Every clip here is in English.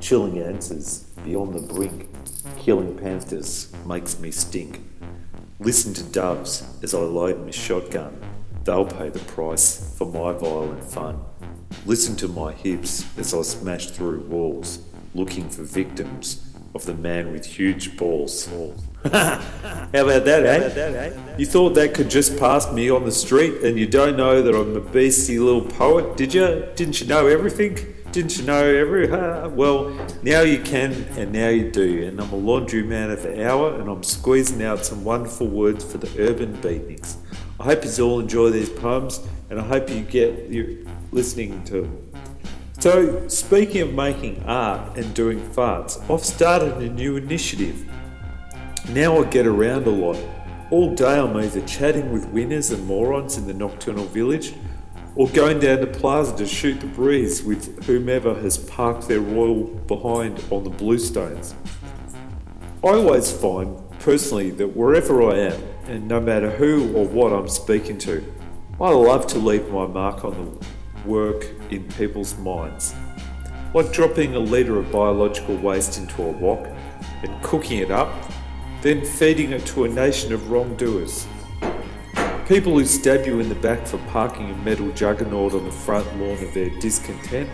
Chilling answers beyond the brink. Killing panthers makes me stink. Listen to doves as I load my shotgun. They'll pay the price for my violent fun. Listen to my hips as I smash through walls, looking for victims of the man with huge balls. How about that, eh? You thought that could just pass me on the street and you don't know that I'm a beastly little poet, did you? Didn't you know everything? Didn't you know every. Uh, well, now you can and now you do. And I'm a laundry man of the hour and I'm squeezing out some wonderful words for the urban beatniks. I hope you all enjoy these poems and I hope you get you listening to them. So, speaking of making art and doing farts, I've started a new initiative. Now I get around a lot. All day I'm either chatting with winners and morons in the nocturnal village or going down to Plaza to shoot the breeze with whomever has parked their royal behind on the Bluestones. I always find, personally, that wherever I am, and no matter who or what I'm speaking to, I love to leave my mark on the work in people's minds. Like dropping a litre of biological waste into a wok and cooking it up, then feeding it to a nation of wrongdoers. People who stab you in the back for parking a metal juggernaut on the front lawn of their discontent,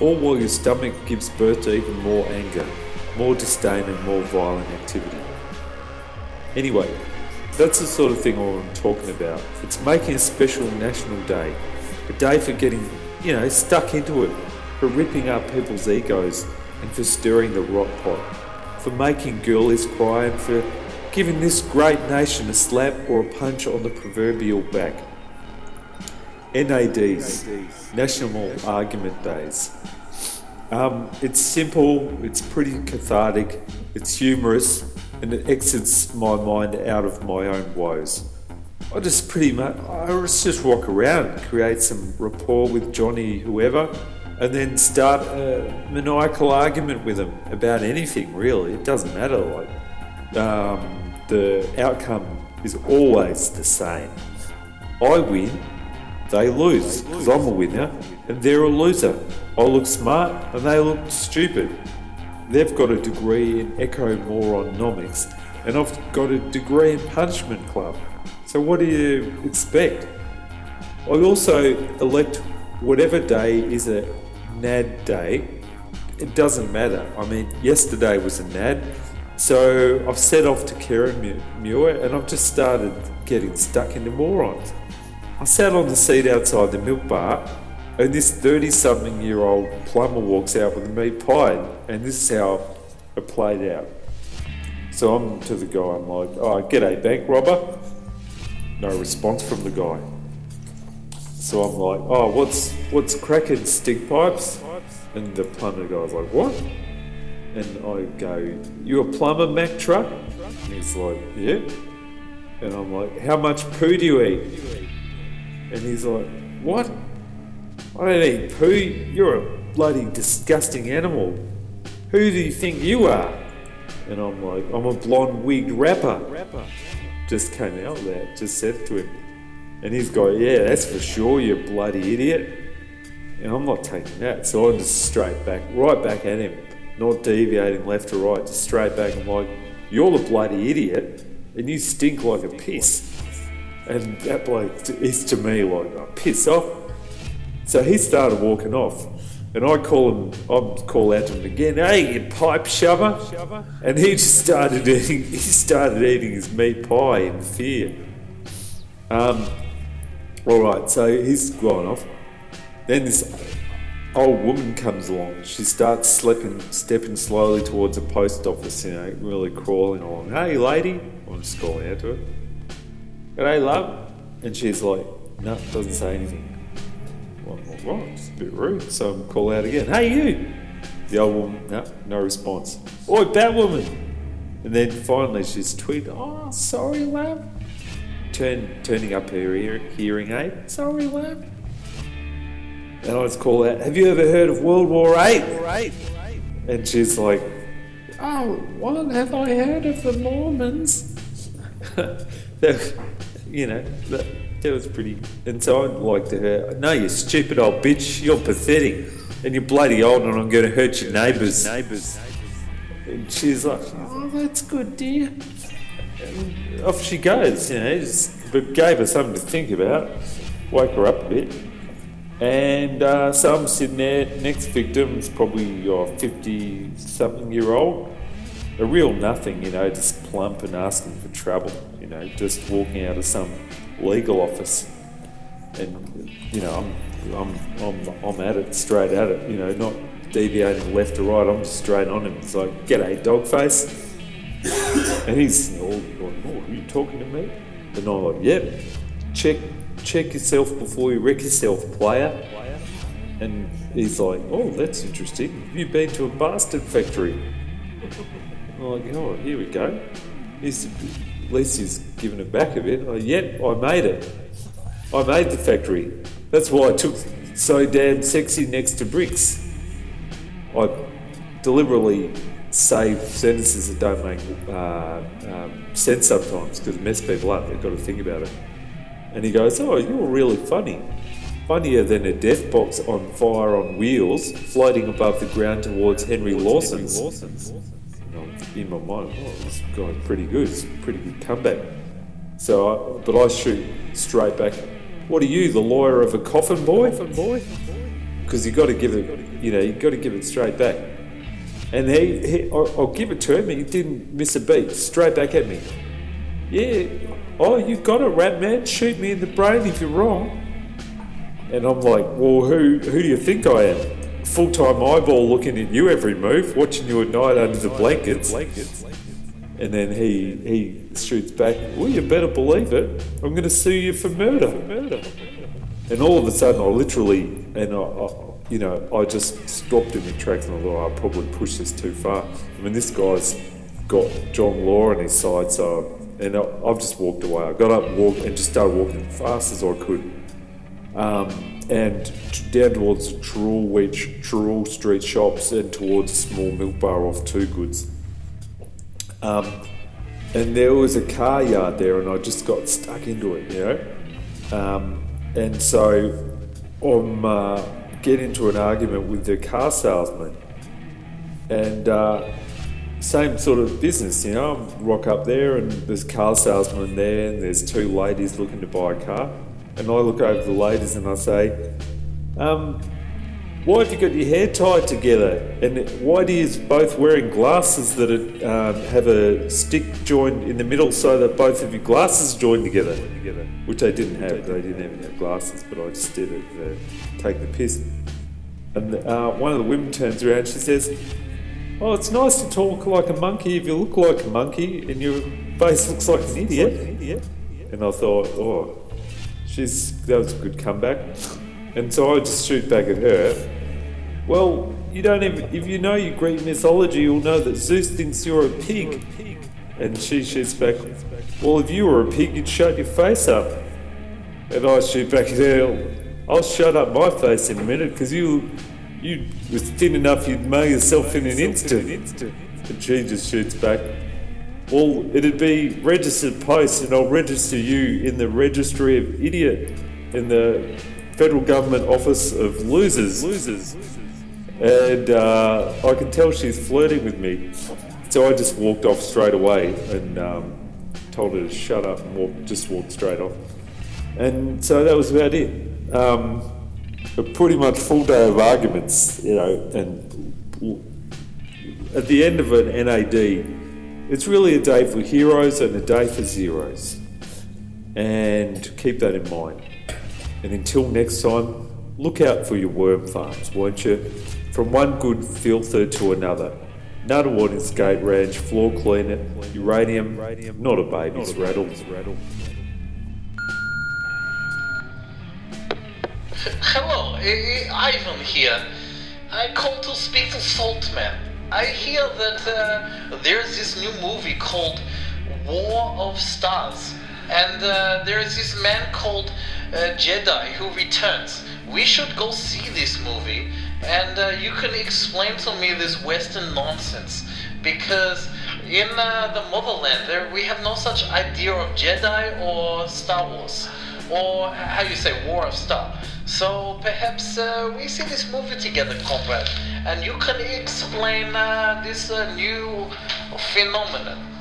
all while your stomach gives birth to even more anger, more disdain, and more violent activity. Anyway, that's the sort of thing I'm talking about. It's making a special national day, a day for getting, you know, stuck into it, for ripping up people's egos, and for stirring the rot pot, for making girlies cry, and for giving this great nation a slap or a punch on the proverbial back. NADs, National Argument Days. Um, it's simple, it's pretty cathartic, it's humorous, and it exits my mind out of my own woes. I just pretty much, I just walk around, create some rapport with Johnny, whoever, and then start a maniacal argument with them about anything, really. It doesn't matter. Like, um, the outcome is always the same. I win, they lose, because I'm a winner, and they're a loser. I look smart, and they look stupid. They've got a degree in echo moronomics, and I've got a degree in punishment club. So what do you expect? I also elect whatever day is a NAD day. It doesn't matter. I mean, yesterday was a NAD, so I've set off to Kirriemuir and I've just started getting stuck into morons. I sat on the seat outside the milk bar and this 30 something year old plumber walks out with a meat pie, and this is how it played out. So I'm to the guy, I'm like, oh, g'day, bank robber. No response from the guy. So I'm like, oh, what's what's cracking stick pipes? And the plumber guy's like, what? And I go, you a plumber, Mac truck? And he's like, yeah. And I'm like, how much poo do you eat? And he's like, what? I don't eat poo. You're a bloody disgusting animal. Who do you think you are? And I'm like, I'm a blonde wigged rapper. Just came out there, just said to him. And he's going, Yeah, that's for sure, you bloody idiot. And I'm not taking that. So I'm just straight back, right back at him, not deviating left or right, just straight back. I'm like, You're the bloody idiot, and you stink like a piss. And that bloke is to me like, oh, piss off. So he started walking off. And I call him, I call out to him again, hey, you pipe shover. And he just started eating, he started eating his meat pie in fear. Um, all right, so he's gone off. Then this old woman comes along. She starts slipping, stepping slowly towards a post office, you know, really crawling along. Hey, lady. I'm just calling out to her. G'day, love. And she's like, no, doesn't say anything. Well, well, it's a bit rude. So I'm call out again. Hey, you! The old woman, no, no response. Oi, Batwoman! And then finally she's tweeted, Oh, sorry, love. Turn, turning up her ear, hearing aid. Sorry, love. And I just call out, Have you ever heard of World War Eight? And she's like, Oh, what have I heard of the Mormons? you know, that was pretty. And so I like to her, no, you stupid old bitch, you're pathetic. and you're bloody old, and I'm going to hurt your neighbours. And she's like, oh, that's good, dear. And off she goes, you know, just, but gave her something to think about, woke her up a bit. And uh, so I'm sitting there, next victim is probably your 50 something year old, a real nothing, you know, just plump and asking for trouble, you know, just walking out of some legal office. And, you know, I'm, I'm, I'm, I'm at it, straight at it, you know, not deviating left or right, I'm just straight on him. It's like, dog face. and he's all oh, are you talking to me? And I'm like, yep, check check yourself before you wreck yourself, player. And he's like, oh, that's interesting. Have you been to a bastard factory? I'm like, oh, here we go. He's, at least he's given it back a bit. Like, yep, I made it. I made the factory. That's why I took so damn sexy next to bricks. I deliberately say sentences that don't make uh, um, sense sometimes because it mess people up. They've got to think about it. And he goes, Oh, you're really funny. Funnier than a death box on fire on wheels floating above the ground towards Henry Lawson's. Lawson's. In my mind, oh, this guy's pretty good. It's a pretty good comeback. So, I, but I shoot straight back. What are you, the lawyer of a coffin boy? Coffin boy? Because you got to give it, you know, you got to give it straight back. And he, he I'll, I'll give it to him. He didn't miss a beat. Straight back at me. Yeah, Oh, you got it, rat man. Shoot me in the brain if you're wrong. And I'm like, well, who who do you think I am? Full time eyeball looking at you every move, watching you at night under the blankets. And then he he shoots back. Well, you better believe it. I'm going to sue you for murder. And all of a sudden, I literally and I, I you know I just stopped in my tracks and I thought I probably pushed this too far. I mean, this guy's got John Law on his side, so and I've just walked away. I got up, walked, and just started walking as fast as I could, um, and down towards the Truro Street shops and towards a small milk bar off Two Goods. Um, and there was a car yard there, and I just got stuck into it, you know. Um, and so I'm uh, get into an argument with the car salesman, and. Uh, same sort of business, you know. I rock up there and there's car salesman there and there's two ladies looking to buy a car. And I look over the ladies and I say, um, why have you got your hair tied together? And why do you both wearing glasses that are, um, have a stick joined in the middle so that both of your glasses join together? Which they didn't have. They didn't even have glasses, but I just did it to take the piss. And uh, one of the women turns around. She says, Oh, it's nice to talk like a monkey if you look like a monkey and your face looks like an idiot. And I thought, oh, she's that was a good comeback. And so I just shoot back at her. Well, you don't even, if you know your Greek mythology, you'll know that Zeus thinks you're a pig. And she shoots back, well, if you were a pig, you'd shut your face up. And I shoot back at her, I'll shut up my face in a minute because you you was thin enough you'd mow yourself in an instant. And she just shoots back. Well, it'd be registered post, and I'll register you in the registry of idiot in the federal government office of losers. Losers. And uh, I can tell she's flirting with me. So I just walked off straight away and um, told her to shut up and walk, just walked straight off. And so that was about it. Um, a pretty much full day of arguments, you know, and at the end of an NAD, it's really a day for heroes and a day for zeros. And keep that in mind. And until next time, look out for your worm farms, won't you? From one good filter to another. Nunawading Skate Ranch, floor cleaner, uranium, not a baby's rattle. Hello, Ivan here. I called to speak to Saltman. I hear that uh, there's this new movie called War of Stars, and uh, there's this man called uh, Jedi who returns. We should go see this movie, and uh, you can explain to me this Western nonsense because in uh, the motherland there we have no such idea of Jedi or Star Wars. or how you say, War of Star. So perhaps uh, we see this movie together, comrade, and you can explain uh, this uh, new phenomenon.